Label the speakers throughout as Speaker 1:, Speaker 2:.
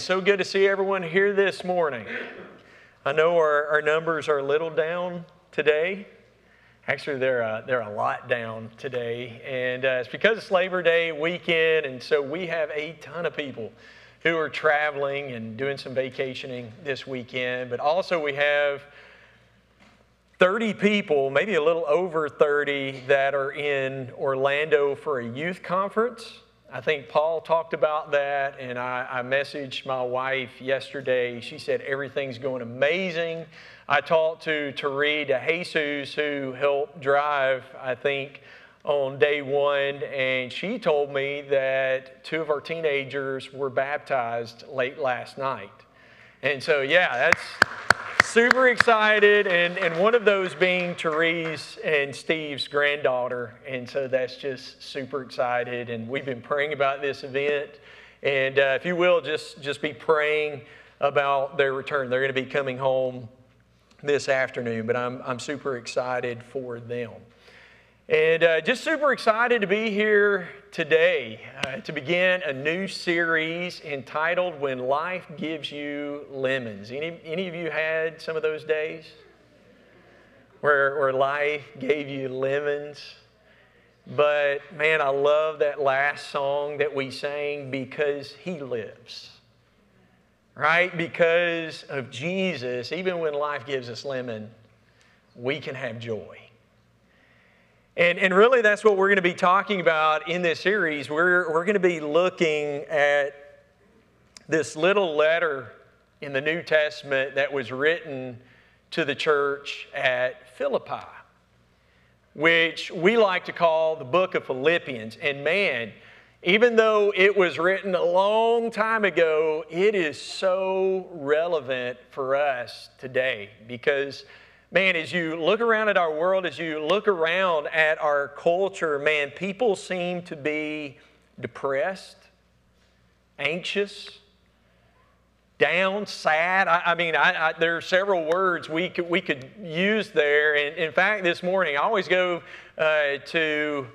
Speaker 1: So good to see everyone here this morning. I know our, our numbers are a little down today. Actually, they're, uh, they're a lot down today. And uh, it's because it's Labor Day weekend. And so we have a ton of people who are traveling and doing some vacationing this weekend. But also, we have 30 people, maybe a little over 30, that are in Orlando for a youth conference. I think Paul talked about that, and I, I, messaged my wife yesterday. She said everything's going amazing. I talked to Tariq Jesus, who helped drive, I think, on day one, and she told me that two of our teenagers were baptized late last night. And so, yeah, that's super excited, and, and one of those being Therese and Steve's granddaughter. And so that's just super excited. And we've been praying about this event. And uh, if you will, just, just be praying about their return. They're going to be coming home this afternoon, but I'm, I'm super excited for them. And uh, just super excited to be here today uh, to begin a new series entitled When Life Gives You Lemons. Any, any of you had some of those days where, where life gave you lemons? But man, I love that last song that we sang because He lives. Right? Because of Jesus, even when life gives us lemon, we can have joy and, and really, that's what we're going to be talking about in this series. We're, we're going to be looking at this little letter in the New Testament that was written to the church at Philippi, which we like to call the book of Philippians. And man, even though it was written a long time ago, it is so relevant for us today because man, as you look around at our world, as you look around at our culture, man, people seem to be depressed, anxious, down, sad. I, I mean, I, I, there are several words we could, we could use there. And in fact, this morning, I always go uh, to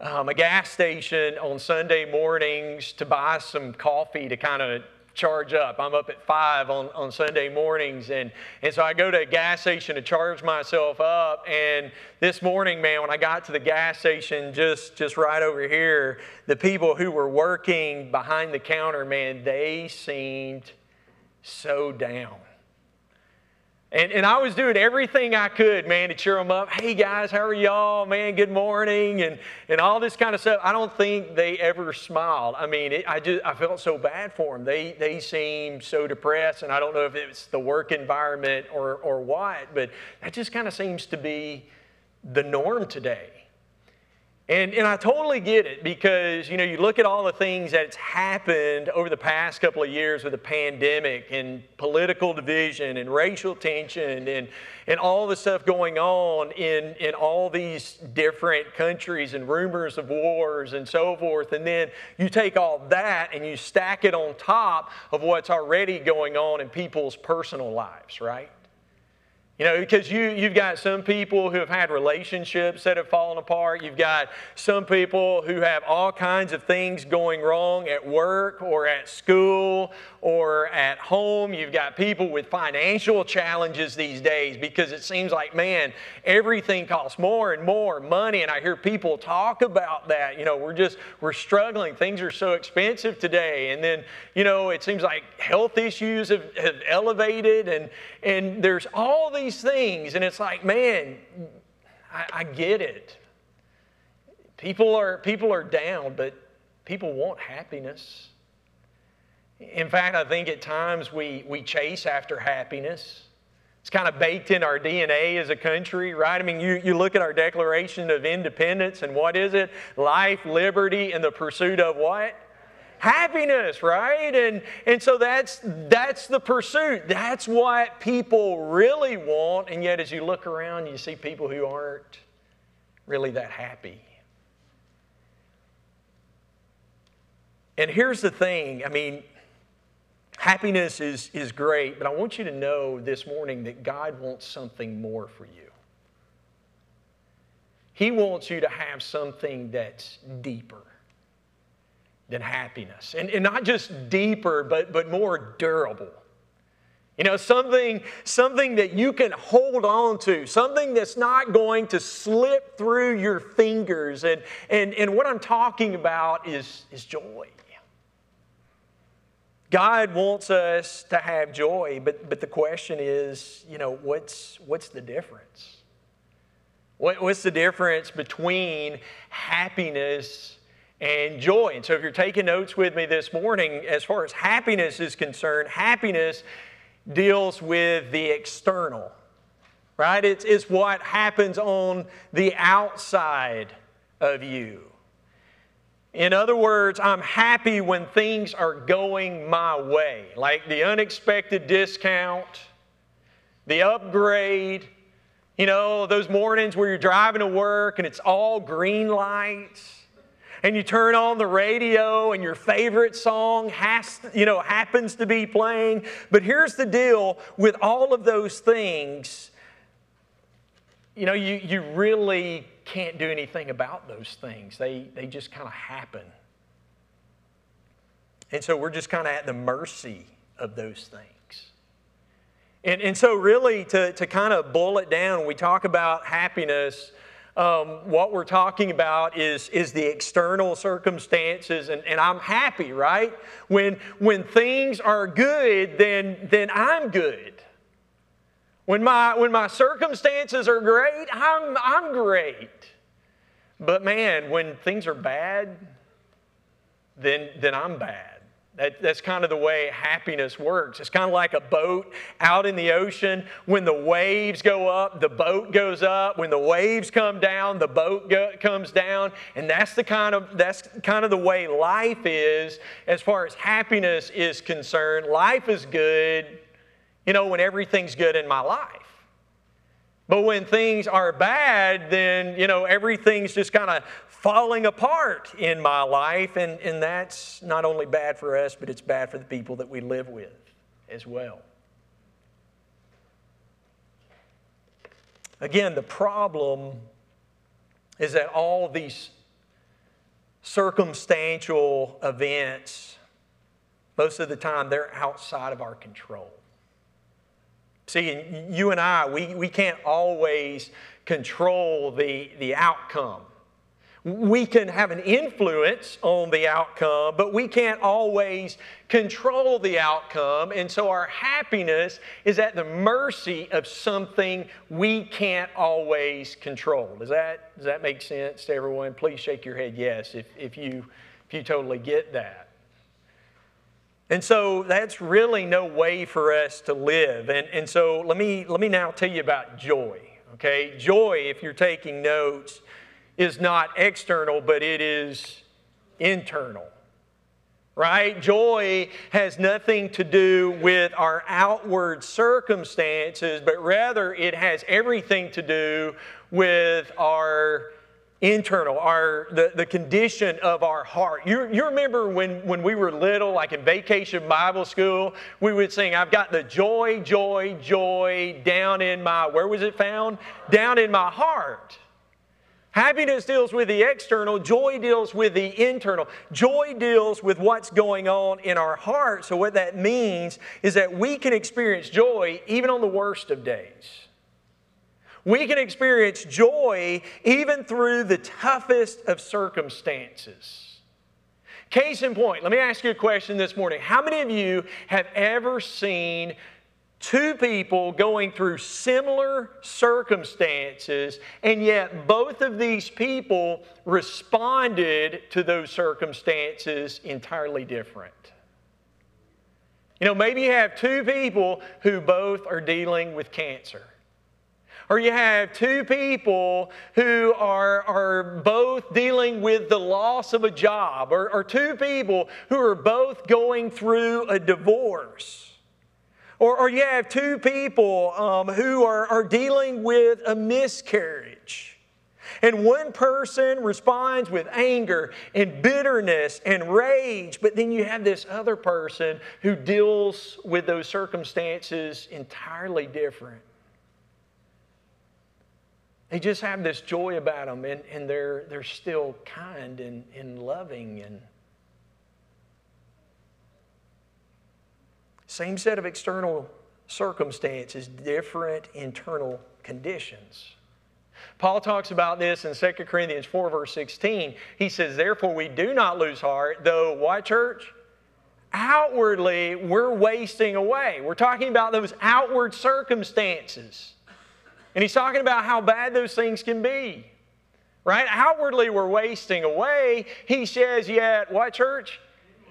Speaker 1: um, a gas station on Sunday mornings to buy some coffee to kind of charge up. I'm up at five on, on Sunday mornings. And, and so I go to a gas station to charge myself up. And this morning, man, when I got to the gas station just, just right over here, the people who were working behind the counter, man, they seemed so down. And, and I was doing everything I could, man, to cheer them up. Hey guys, how are y'all? Man, good morning. And, and all this kind of stuff. I don't think they ever smiled. I mean, it, I, just, I felt so bad for them. They, they seemed so depressed, and I don't know if it's the work environment or, or what, but that just kind of seems to be the norm today. And, and I totally get it because, you know, you look at all the things that's happened over the past couple of years with the pandemic and political division and racial tension and, and all the stuff going on in, in all these different countries and rumors of wars and so forth. And then you take all that and you stack it on top of what's already going on in people's personal lives, right? You know, because you, you've got some people who have had relationships that have fallen apart. You've got some people who have all kinds of things going wrong at work or at school or at home. You've got people with financial challenges these days because it seems like, man, everything costs more and more money. And I hear people talk about that. You know, we're just, we're struggling. Things are so expensive today. And then, you know, it seems like health issues have, have elevated and, and there's all these these things, and it's like, man, I, I get it. People are, people are down, but people want happiness. In fact, I think at times we, we chase after happiness. It's kind of baked in our DNA as a country, right? I mean, you, you look at our Declaration of Independence, and what is it? Life, liberty, and the pursuit of what? happiness, right? And, and so that's, that's the pursuit. That's what people really want. And yet, as you look around, you see people who aren't really that happy. And here's the thing I mean, happiness is, is great, but I want you to know this morning that God wants something more for you. He wants you to have something that's deeper than happiness. And, and not just deeper, but, but more durable. You know, something, something that you can hold on to, something that's not going to slip through your fingers. And, and, and what I'm talking about is, is joy. God wants us to have joy, but, but the question is, you know, what's, what's the difference? What, what's the difference between happiness and joy. And so, if you're taking notes with me this morning, as far as happiness is concerned, happiness deals with the external, right? It's, it's what happens on the outside of you. In other words, I'm happy when things are going my way, like the unexpected discount, the upgrade, you know, those mornings where you're driving to work and it's all green lights and you turn on the radio and your favorite song has, you know, happens to be playing. But here's the deal with all of those things, you know, you, you really can't do anything about those things. They, they just kind of happen. And so we're just kind of at the mercy of those things. And, and so, really, to, to kind of boil it down, we talk about happiness um, what we're talking about is, is the external circumstances, and, and I'm happy, right? When, when things are good, then, then I'm good. When my, when my circumstances are great, I'm, I'm great. But man, when things are bad, then, then I'm bad. That, that's kind of the way happiness works. It's kind of like a boat out in the ocean. When the waves go up, the boat goes up. When the waves come down, the boat go, comes down. And that's the kind of that's kind of the way life is as far as happiness is concerned. Life is good, you know, when everything's good in my life. But when things are bad, then, you know, everything's just kind of falling apart in my life. And, and that's not only bad for us, but it's bad for the people that we live with as well. Again, the problem is that all these circumstantial events, most of the time, they're outside of our control. See, you and I, we, we can't always control the, the outcome. We can have an influence on the outcome, but we can't always control the outcome. And so our happiness is at the mercy of something we can't always control. Does that, does that make sense to everyone? Please shake your head yes if, if, you, if you totally get that. And so that's really no way for us to live. And, and so let me, let me now tell you about joy, okay? Joy, if you're taking notes, is not external, but it is internal, right? Joy has nothing to do with our outward circumstances, but rather it has everything to do with our internal, our the, the condition of our heart. You, you remember when, when we were little, like in vacation Bible school, we would sing, I've got the joy, joy, joy down in my, where was it found? Down in my heart. Happiness deals with the external, joy deals with the internal. Joy deals with what's going on in our heart. So, what that means is that we can experience joy even on the worst of days. We can experience joy even through the toughest of circumstances. Case in point, let me ask you a question this morning. How many of you have ever seen two people going through similar circumstances, and yet both of these people responded to those circumstances entirely different? You know, maybe you have two people who both are dealing with cancer or you have two people who are, are both dealing with the loss of a job, or, or two people who are both going through a divorce. Or, or you have two people um, who are, are dealing with a miscarriage. And one person responds with anger and bitterness and rage, but then you have this other person who deals with those circumstances entirely different. They just have this joy about them, and, and they're, they're still kind and, and loving. And same set of external circumstances, different internal conditions. Paul talks about this in 2 Corinthians 4, verse 16. He says, Therefore, we do not lose heart, though, why, church? Outwardly, we're wasting away. We're talking about those outward circumstances. And he's talking about how bad those things can be. Right? Outwardly, we're wasting away. He says, yet, what church?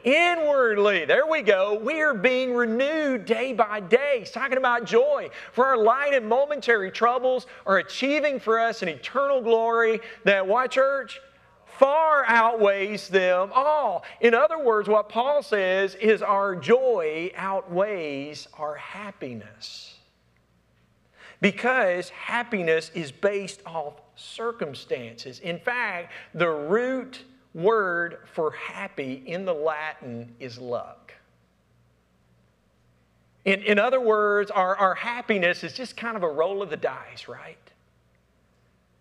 Speaker 1: Inwardly, there we go, we are being renewed day by day. He's talking about joy. For our light and momentary troubles are achieving for us an eternal glory that, what church? Far outweighs them all. In other words, what Paul says is our joy outweighs our happiness because happiness is based off circumstances. In fact, the root word for happy in the Latin is luck. In, in other words, our, our happiness is just kind of a roll of the dice, right?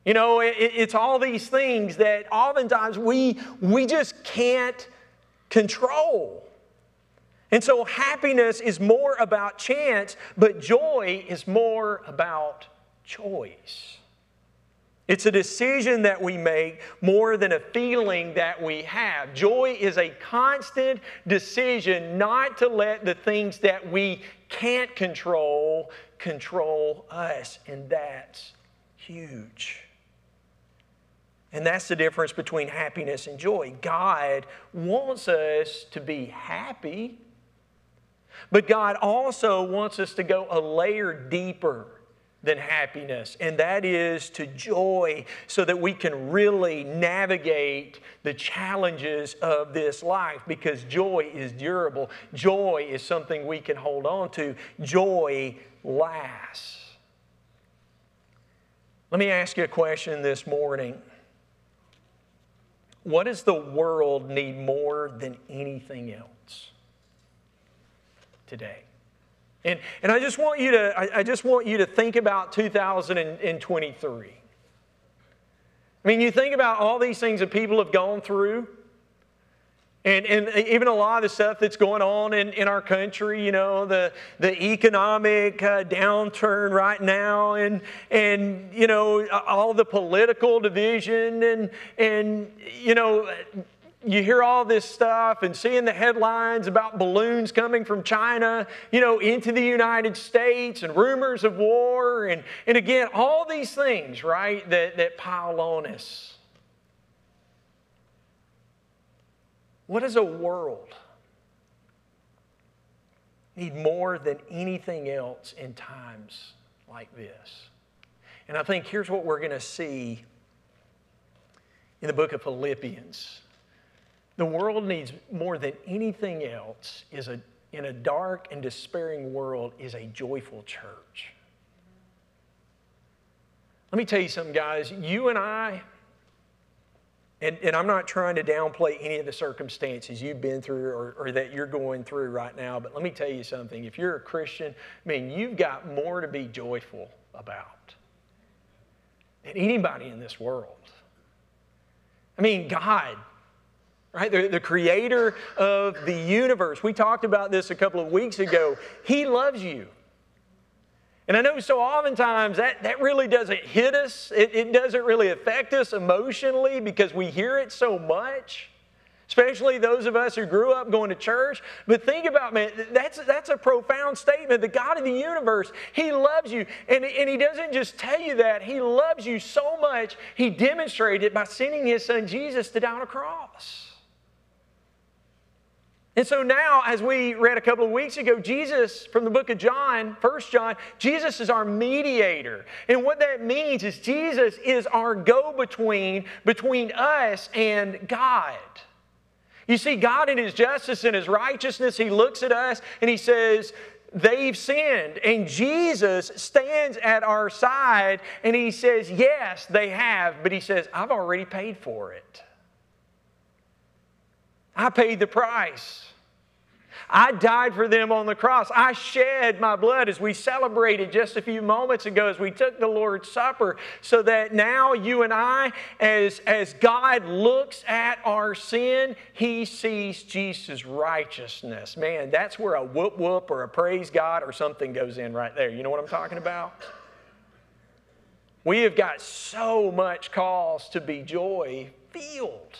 Speaker 1: You know, it, it's all these things that oftentimes we, we just can't control. And so happiness is more about chance, but joy is more about choice. It's a decision that we make more than a feeling that we have. Joy is a constant decision not to let the things that we can't control control us, and that's huge. And that's the difference between happiness and joy. God wants us to be happy but God also wants us to go a layer deeper than happiness, and that is to joy, so that we can really navigate the challenges of this life because joy is durable. Joy is something we can hold on to. Joy lasts. Let me ask you a question this morning. What does the world need more than anything else? today. And, and I, just want you to, I, I just want you to think about 2023. I mean, you think about all these things that people have gone through, and, and even a lot of the stuff that's going on in, in our country, you know, the, the economic uh, downturn right now, and, and, you know, all the political division, and, and, you know, you hear all this stuff and seeing the headlines about balloons coming from China, you know, into the United States and rumors of war. And, and again, all these things, right, that, that pile on us. What does a world need more than anything else in times like this? And I think here's what we're going to see in the book of Philippians the world needs more than anything else is a, in a dark and despairing world is a joyful church. Let me tell you something, guys. You and I, and, and I'm not trying to downplay any of the circumstances you've been through or, or that you're going through right now, but let me tell you something. If you're a Christian, I mean, you've got more to be joyful about than anybody in this world. I mean, God right? The, the, creator of the universe. We talked about this a couple of weeks ago. He loves you. And I know so oftentimes that, that really doesn't hit us, it, it doesn't really affect us emotionally because we hear it so much. Especially those of us who grew up going to church. But think about, man, that's, that's a profound statement. The God of the universe, He loves you. And, and He doesn't just tell you that, He loves you so much, He demonstrated it by sending His Son Jesus to die on a cross. And so now, as we read a couple of weeks ago, Jesus from the book of John, First John, Jesus is our mediator. And what that means is Jesus is our go between between us and God. You see, God in His justice and His righteousness, He looks at us and He says, They've sinned. And Jesus stands at our side and He says, Yes, they have. But He says, I've already paid for it. I paid the price. I died for them on the cross. I shed my blood as we celebrated just a few moments ago as we took the Lord's Supper, so that now you and I, as, as God looks at our sin, he sees Jesus' righteousness. Man, that's where a whoop whoop or a praise God or something goes in right there. You know what I'm talking about? We have got so much cause to be joy filled.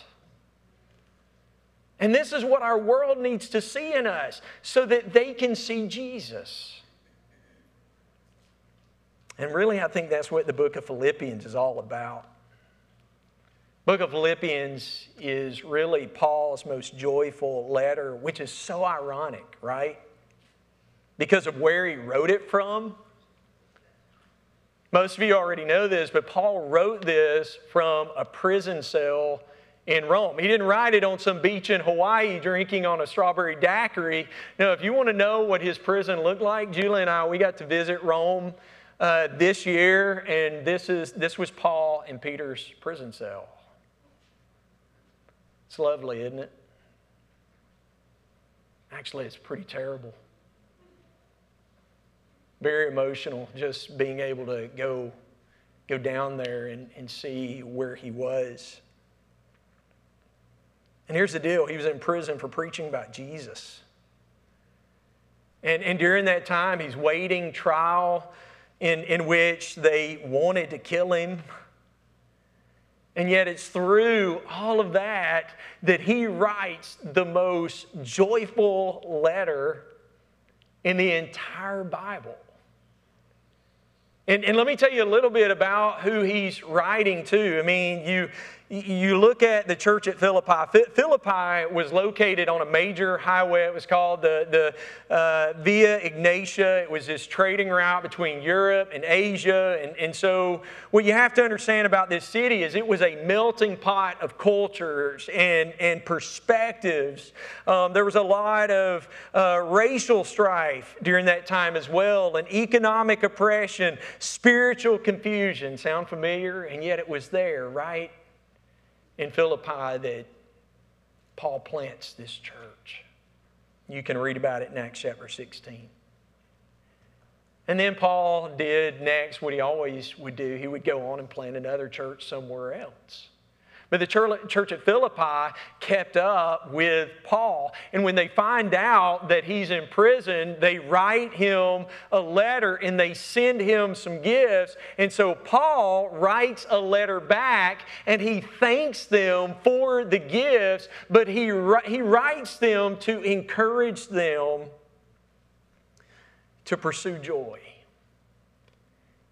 Speaker 1: And this is what our world needs to see in us so that they can see Jesus. And really, I think that's what the book of Philippians is all about. Book of Philippians is really Paul's most joyful letter, which is so ironic, right? Because of where he wrote it from. Most of you already know this, but Paul wrote this from a prison cell in Rome. He didn't write it on some beach in Hawaii drinking on a strawberry daiquiri. Now, if you want to know what his prison looked like, Julie and I, we got to visit Rome uh, this year, and this, is, this was Paul and Peter's prison cell. It's lovely, isn't it? Actually, it's pretty terrible. Very emotional just being able to go, go down there and, and see where he was. And here's the deal he was in prison for preaching about Jesus. And, and during that time, he's waiting trial in, in which they wanted to kill him. And yet, it's through all of that that he writes the most joyful letter in the entire Bible. And, and, let me tell you a little bit about who he's writing to. I mean, you, you look at the church at Philippi. Philippi was located on a major highway. It was called the, the uh, Via Egnatia. It was this trading route between Europe and Asia. And, and so, what you have to understand about this city is it was a melting pot of cultures and, and perspectives. Um, there was a lot of uh, racial strife during that time as well, and economic oppression, spiritual confusion. Sound familiar? And yet, it was there, right? in Philippi that Paul plants this church. You can read about it in Acts chapter 16. And then Paul did next what he always would do. He would go on and plant another church somewhere else. But the church at Philippi kept up with Paul. And when they find out that he's in prison, they write him a letter and they send him some gifts. And so Paul writes a letter back and he thanks them for the gifts, but he, he writes them to encourage them to pursue joy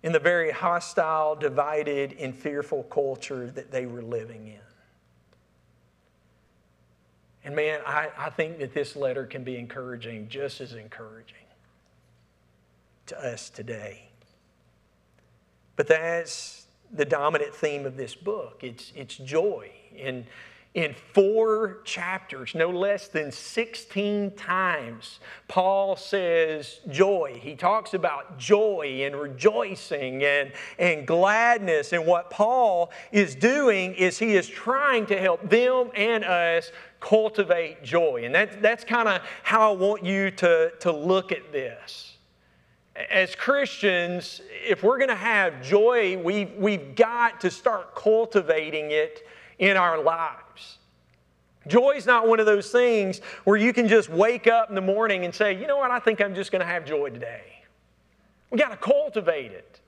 Speaker 1: in the very hostile, divided, and fearful culture that they were living in. And man, I, I think that this letter can be encouraging, just as encouraging to us today. But that's the dominant theme of this book it's, it's joy. And in four chapters, no less than 16 times, Paul says joy. He talks about joy and rejoicing and, and gladness. And what Paul is doing is he is trying to help them and us cultivate joy. And that, that's kind of how I want you to, to look at this as Christians, if we're going to have joy, we've, we've got to start cultivating it in our lives. Joy is not one of those things where you can just wake up in the morning and say, you know what, I think I'm just going to have joy today. We got to cultivate it.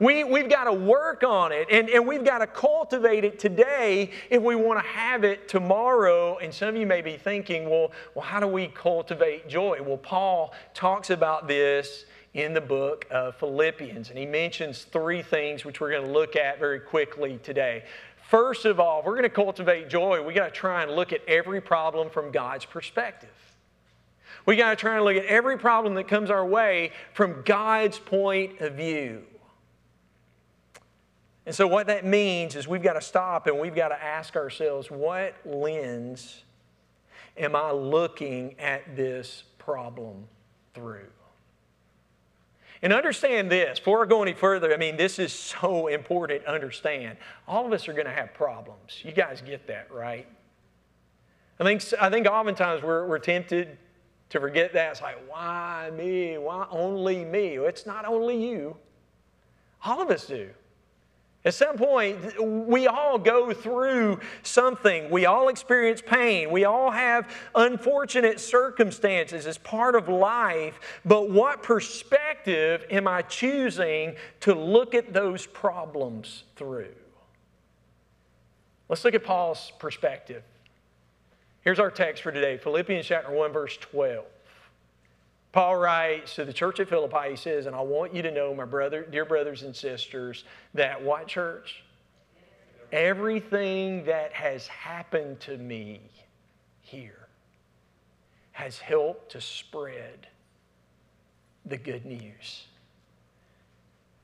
Speaker 1: We, we've got to work on it and, and we've got to cultivate it today if we want to have it tomorrow. And some of you may be thinking, well, well, how do we cultivate joy? Well, Paul talks about this in the book of Philippians, and he mentions three things which we're going to look at very quickly today. First of all, we're going to cultivate joy. We got to try and look at every problem from God's perspective. We got to try and look at every problem that comes our way from God's point of view. And so, what that means is we've got to stop and we've got to ask ourselves what lens am I looking at this problem through? And understand this, before I go any further, I mean, this is so important to understand. All of us are going to have problems. You guys get that, right? I think, I think oftentimes we're, we're tempted to forget that. It's like, why me? Why only me? Well, it's not only you. All of us do. At some point, we all go through something. We all experience pain. We all have unfortunate circumstances as part of life. But what perspective am I choosing to look at those problems through? Let's look at Paul's perspective. Here's our text for today Philippians chapter 1, verse 12. Paul writes to the church at Philippi, he says, And I want you to know, my brother, dear brothers and sisters, that what church? Everything that has happened to me here has helped to spread the good news.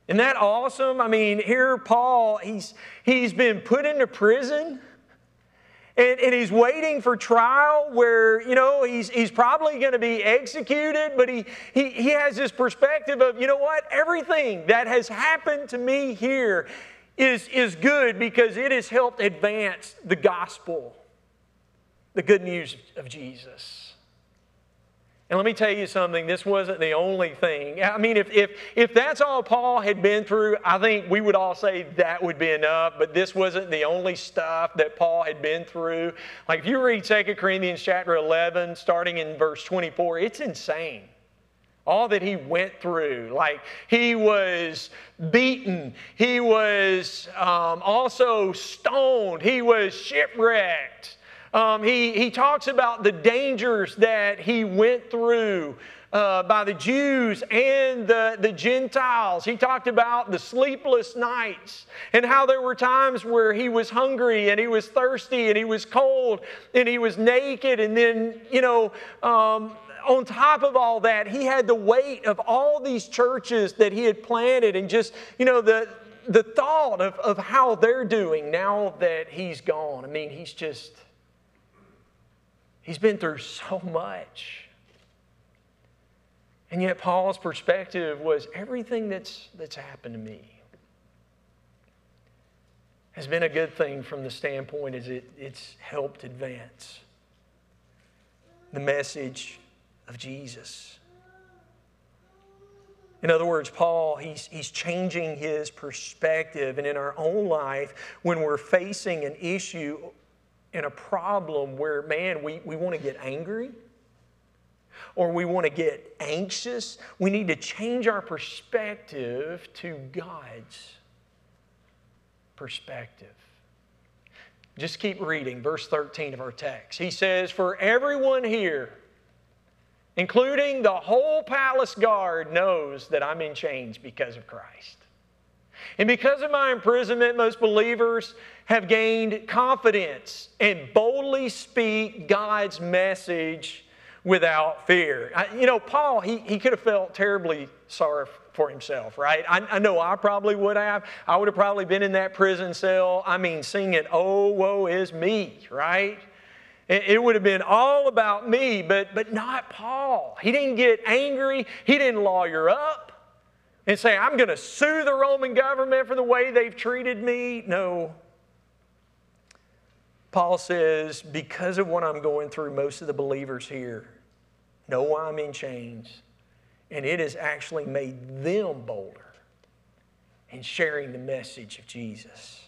Speaker 1: Isn't that awesome? I mean, here Paul, he's, he's been put into prison. And, and, he's waiting for trial where, you know, he's, he's probably going to be executed, but he, he, he has this perspective of, you know what, everything that has happened to me here is, is good because it has helped advance the gospel, the good news of Jesus. And let me tell you something, this wasn't the only thing. I mean, if, if, if that's all Paul had been through, I think we would all say that would be enough, but this wasn't the only stuff that Paul had been through. Like, if you read 2 Corinthians chapter 11, starting in verse 24, it's insane all that he went through. Like he was beaten, he was um, also stoned, he was shipwrecked. Um, he, he talks about the dangers that he went through uh, by the Jews and the, the Gentiles. He talked about the sleepless nights and how there were times where he was hungry and he was thirsty and he was cold and he was naked. And then, you know, um, on top of all that, he had the weight of all these churches that he had planted and just, you know, the, the thought of, of how they're doing now that he's gone. I mean, he's just He's been through so much. And yet, Paul's perspective was everything that's, that's happened to me has been a good thing from the standpoint as it, it's helped advance the message of Jesus. In other words, Paul, he's, he's changing his perspective. And in our own life, when we're facing an issue in a problem where, man, we, we want to get angry or we want to get anxious. We need to change our perspective to God's perspective. Just keep reading verse 13 of our text. He says, For everyone here, including the whole palace guard, knows that I'm in chains because of Christ. And because of my imprisonment, most believers have gained confidence and boldly speak God's message without fear. I, you know, Paul, he, he could have felt terribly sorry for himself, right? I, I, know I probably would have. I would have probably been in that prison cell, I mean, singing, Oh, woe is me, right? It, it would have been all about me, but, but not Paul. He didn't get angry, he didn't lawyer up and say, I'm going to sue the Roman government for the way they've treated me. No. Paul says, because of what I'm going through, most of the believers here know why I'm in chains. And it has actually made them bolder in sharing the message of Jesus.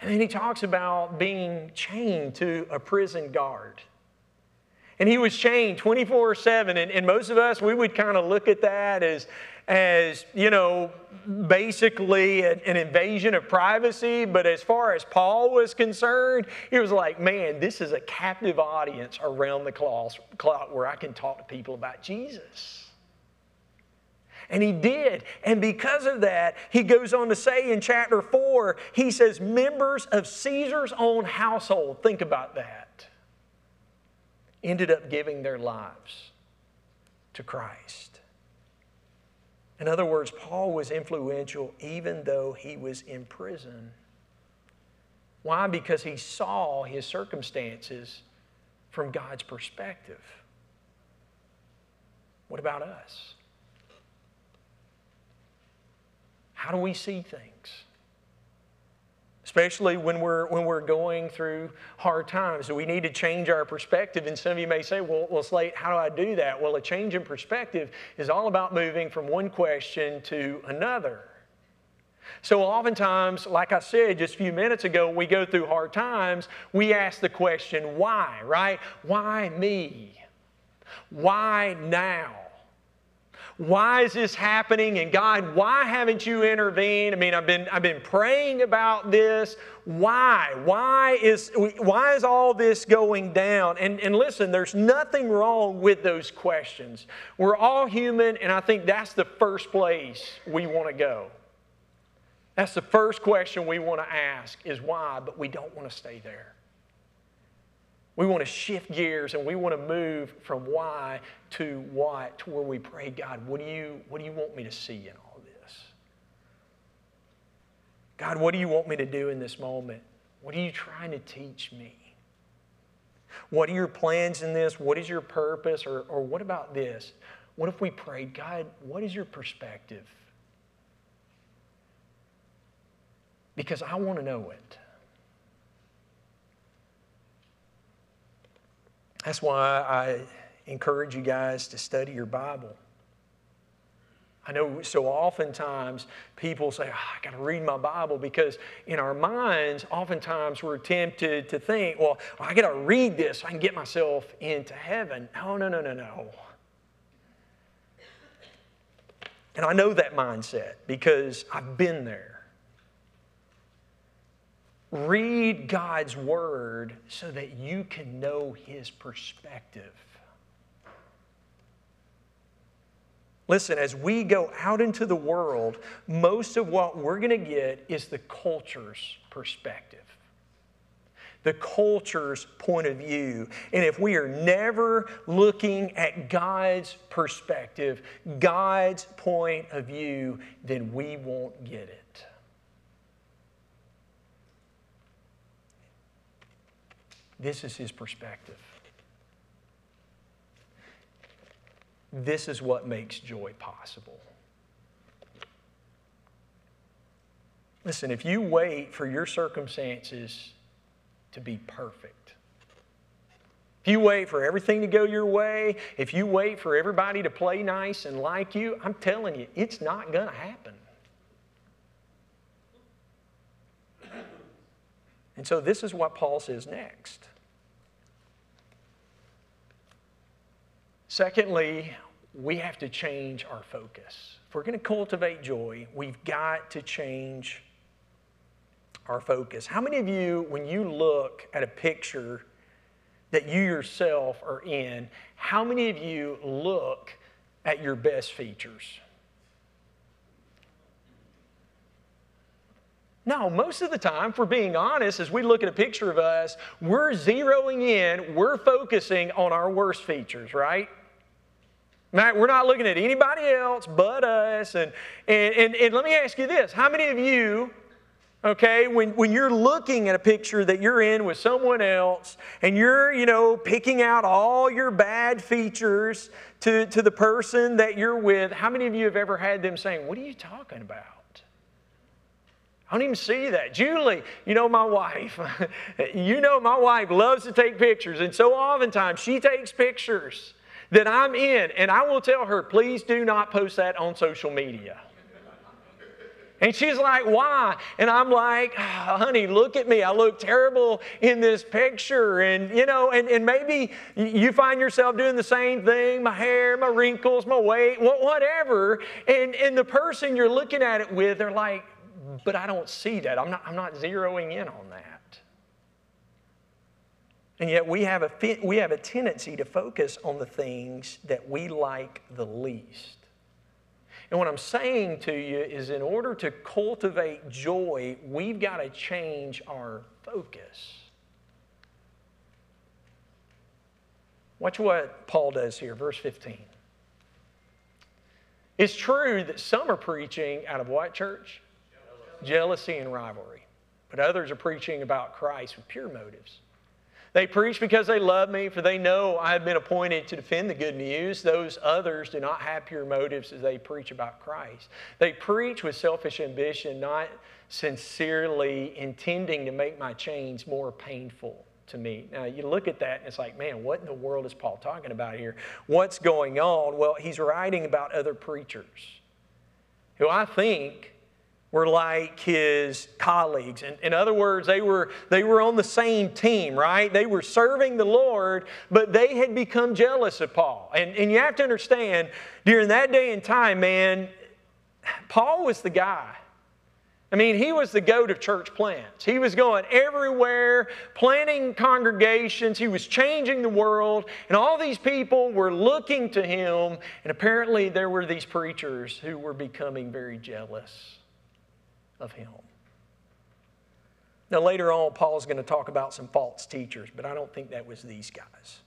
Speaker 1: And then he talks about being chained to a prison guard. And he was chained 24 7. And, most of us, we would kind of look at that as, as you know, basically an, an invasion of privacy. But as far as Paul was concerned, he was like, man, this is a captive audience around the clock where I can talk to people about Jesus. And he did. And because of that, he goes on to say in chapter 4, he says, members of Caesar's own household. Think about that ended up giving their lives to Christ. In other words, Paul was influential even though he was in prison. Why? Because he saw his circumstances from God's perspective. What about us? How do we see things? especially when we're, when we're going through hard times. We need to change our perspective. And some of you may say, well, well, Slate, how do I do that? Well, a change in perspective is all about moving from one question to another. So, oftentimes, like I said just a few minutes ago, when we go through hard times. We ask the question, why, right? Why me? Why now? Why is this happening? And God, why haven't you intervened? I mean, I've been, I've been praying about this. Why? Why is, why is all this going down? And, and listen, there's nothing wrong with those questions. We're all human, and I think that's the first place we want to go. That's the first question we want to ask is why, but we don't want to stay there. We want to shift gears and we want to move from why to what to where we pray, God, what do you, what do you want me to see in all this? God, what do you want me to do in this moment? What are you trying to teach me? What are your plans in this? What is your purpose? Or, or what about this? What if we prayed, God, what is your perspective? Because I want to know it. That's why I encourage you guys to study your Bible. I know so oftentimes people say, oh, I got to read my Bible because in our minds, oftentimes we're tempted to think, well, I got to read this so I can get myself into heaven. No, no, no, no, no. And I know that mindset because I've been there. Read God's word so that you can know his perspective. Listen, as we go out into the world, most of what we're going to get is the culture's perspective, the culture's point of view. And if we are never looking at God's perspective, God's point of view, then we won't get it. This is his perspective. This is what makes joy possible. Listen, if you wait for your circumstances to be perfect, if you wait for everything to go your way, if you wait for everybody to play nice and like you, I'm telling you, it's not going to happen. And so this is what Paul says next. Secondly, we have to change our focus. If we're going to cultivate joy, we've got to change our focus. How many of you, when you look at a picture that you yourself are in, how many of you look at your best features? No, most of the time, if we're being honest, as we look at a picture of us, we're zeroing in, we're focusing on our worst features, right? Matt, we're not looking at anybody else but us. And, and, and, and let me ask you this how many of you okay when, when you're looking at a picture that you're in with someone else and you're you know picking out all your bad features to, to the person that you're with how many of you have ever had them saying what are you talking about I don't even see that. Julie, you know my wife. you know my wife loves to take pictures, and so oftentimes she takes pictures that I'm in, and I will tell her, please do not post that on social media. And she's like, why? And I'm like, oh, honey, look at me. I look terrible in this picture. And, you know, and, and maybe you find yourself doing the same thing my hair, my wrinkles, my weight, whatever. And, and the person you're looking at it with, they're like, but I don't see that. I'm not, I'm not zeroing in on that. And yet we have, a, we have a tendency to focus on the things that we like the least. And what I'm saying to you is, in order to cultivate joy, we've got to change our focus. Watch what Paul does here, verse 15. It's true that some are preaching out of what church? jealousy and rivalry, but others are preaching about Christ with pure motives. They preach because they love me, for they know I have been appointed to defend the good news. Those others do not have pure motives as they preach about Christ. They preach with selfish ambition, not sincerely intending to make my chains more painful to me. Now, you look at that and it's like, man, what in the world is Paul talking about here? What's going on? Well, he's writing about other preachers who I think were like his colleagues. In, in other words, they were, they were on the same team, right? They were serving the Lord, but they had become jealous of Paul. And, and you have to understand, during that day and time, man, Paul was the guy. I mean, he was the goat of church plants. He was going everywhere, planting congregations. He was changing the world. And all these people were looking to him. And apparently, there were these preachers who were becoming very jealous of him. Now, later on, Paul's going to talk about some false teachers, but I don't think that was these guys.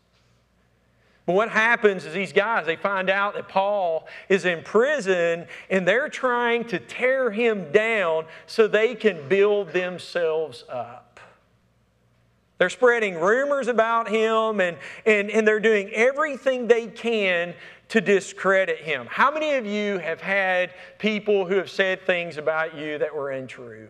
Speaker 1: But what happens is these guys, they find out that Paul is in prison and they're trying to tear him down so they can build themselves up. They're spreading rumors about him and, and, and they're doing everything they can to discredit him. How many of you have had people who have said things about you that were untrue?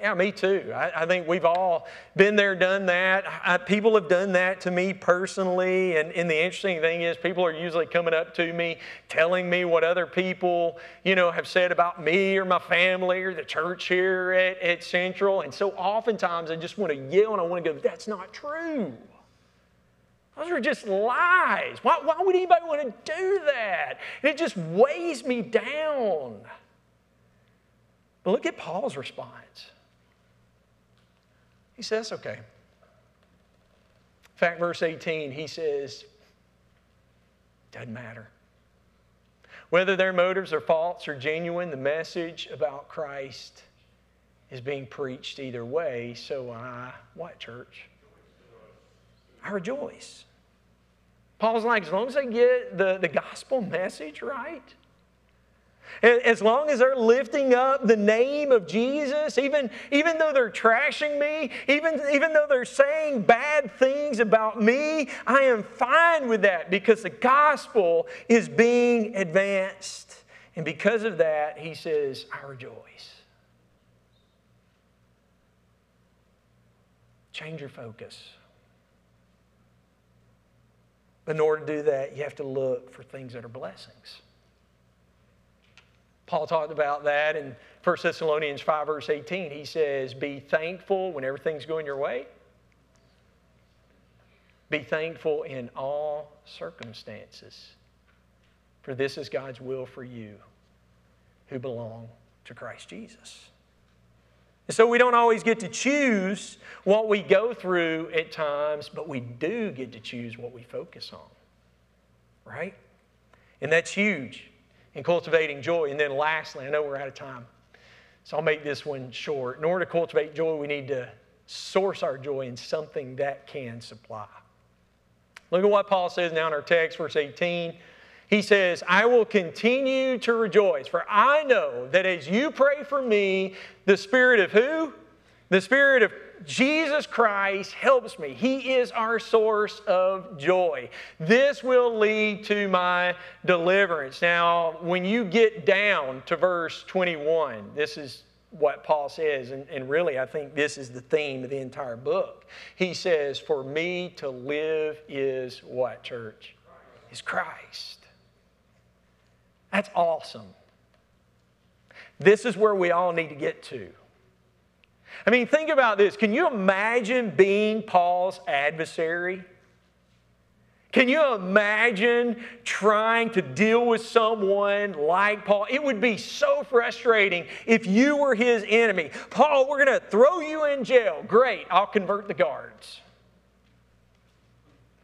Speaker 1: Yeah, me too. I, I, think we've all been there, done that. I, people have done that to me personally. And, and the interesting thing is, people are usually coming up to me telling me what other people, you know, have said about me or my family or the church here at, at Central. And so oftentimes I just want to yell and I want to go, that's not true. Those are just lies. Why, why would anybody want to do that? And it just weighs me down. But look at Paul's response. He says, okay. In fact, verse 18, he says, doesn't matter. Whether their motives are false or genuine, the message about Christ is being preached either way. So I, what, church? I rejoice. Paul's like, as long as they get the, the gospel message right, as long as they're lifting up the name of Jesus, even, even though they're trashing me, even, even though they're saying bad things about me, I am fine with that because the gospel is being advanced. And because of that, he says, I rejoice. Change your focus in order to do that, you have to look for things that are blessings. Paul talked about that in 1 Thessalonians 5, verse 18. He says, Be thankful when everything's going your way. Be thankful in all circumstances, for this is God's will for you who belong to Christ Jesus. And so we don't always get to choose what we go through at times, but we do get to choose what we focus on, right? And that's huge in cultivating joy. And then lastly, I know we're out of time, so I'll make this one short. In order to cultivate joy, we need to source our joy in something that can supply. Look at what Paul says now in our text, verse 18. He says, I will continue to rejoice, for I know that as you pray for me, the Spirit of who? The Spirit of Jesus Christ helps me. He is our source of joy. This will lead to my deliverance. Now, when you get down to verse 21, this is what Paul says, and, and, really I think this is the theme of the entire book. He says, For me to live is what, church? Is Christ. That's awesome. This is where we all need to get to. I mean, think about this. Can you imagine being Paul's adversary? Can you imagine trying to deal with someone like Paul? It would be so frustrating if you were his enemy. Paul, we're going to throw you in jail. Great, I'll convert the guards.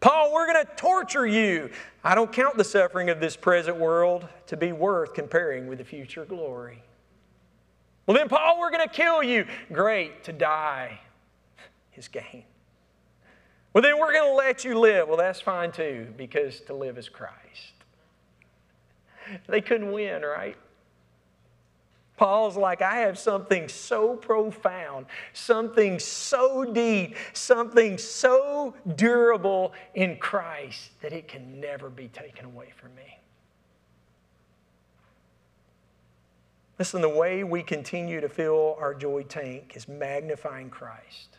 Speaker 1: Paul, we're going to torture you. I don't count the suffering of this present world to be worth comparing with the future glory. Well, then, Paul, we're going to kill you. Great, to die is gain. Well, then, we're going to let you live. Well, that's fine too, because to live is Christ. They couldn't win, right? Paul's like, I have something so profound, something so deep, something so durable in Christ that it can never be taken away from me. Listen, the way we continue to fill our joy tank is magnifying Christ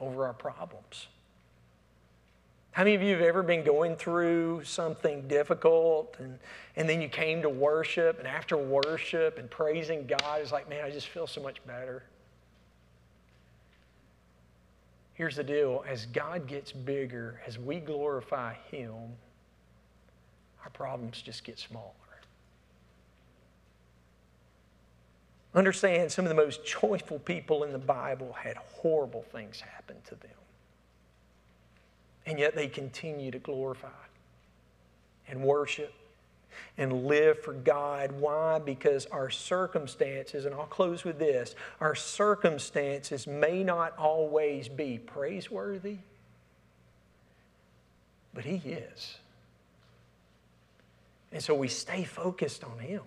Speaker 1: over our problems. How many of you have ever been going through something difficult and, and then you came to worship and after worship and praising God, is like, man, I just feel so much better? Here's the deal as God gets bigger, as we glorify Him, our problems just get smaller. Understand some of the most joyful people in the Bible had horrible things happen to them and yet they continue to glorify and worship and live for God. Why? Because our circumstances, and I'll close with this our circumstances may not always be praiseworthy, but He is. And so we stay focused on Him.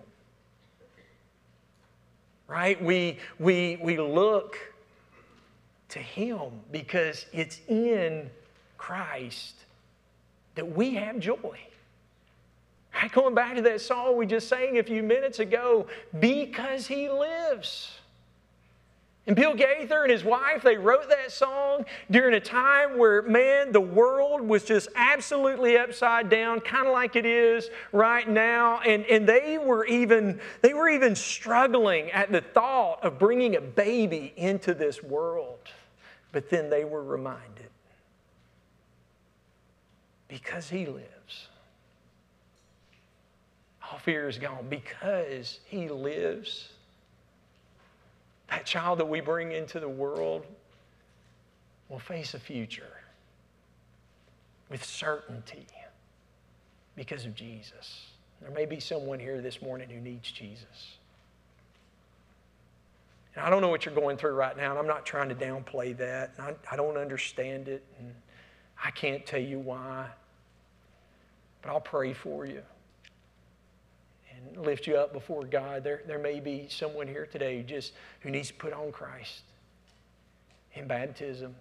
Speaker 1: Right? We, we, we look to Him because it's in Christ that we have joy. going back to that song we just sang a few minutes ago, because he lives. And Bill Gaither and his wife, they wrote that song during a time where, man, the world was just absolutely upside down, kind of like it is right now. And, and they, were even, they were even struggling at the thought of bringing a baby into this world. But then they were reminded because He lives. All fear is gone because He lives. That child that we bring into the world will face a future with certainty because of Jesus. There may be someone here this morning who needs Jesus. And I don't know what you're going through right now, and I'm not trying to downplay that. I, I don't understand it. And I can't tell you why, but I'll pray for you and lift you up before God. There, there may be someone here today who just who needs to put on Christ in baptism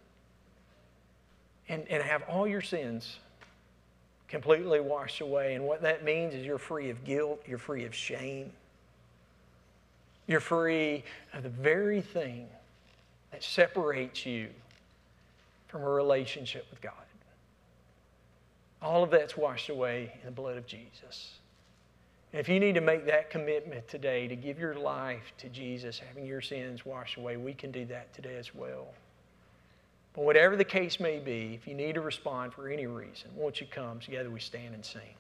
Speaker 1: and, and have all your sins completely washed away. And what that means is you're free of guilt, you're free of shame, you're free of the very thing that separates you from a relationship with God. All of that's washed away in the blood of Jesus. And if you need to make that commitment today to give your life to Jesus, having your sins washed away, we can do that today as well. But whatever the case may be, if you need to respond for any reason, won't you come? Together we stand and sing.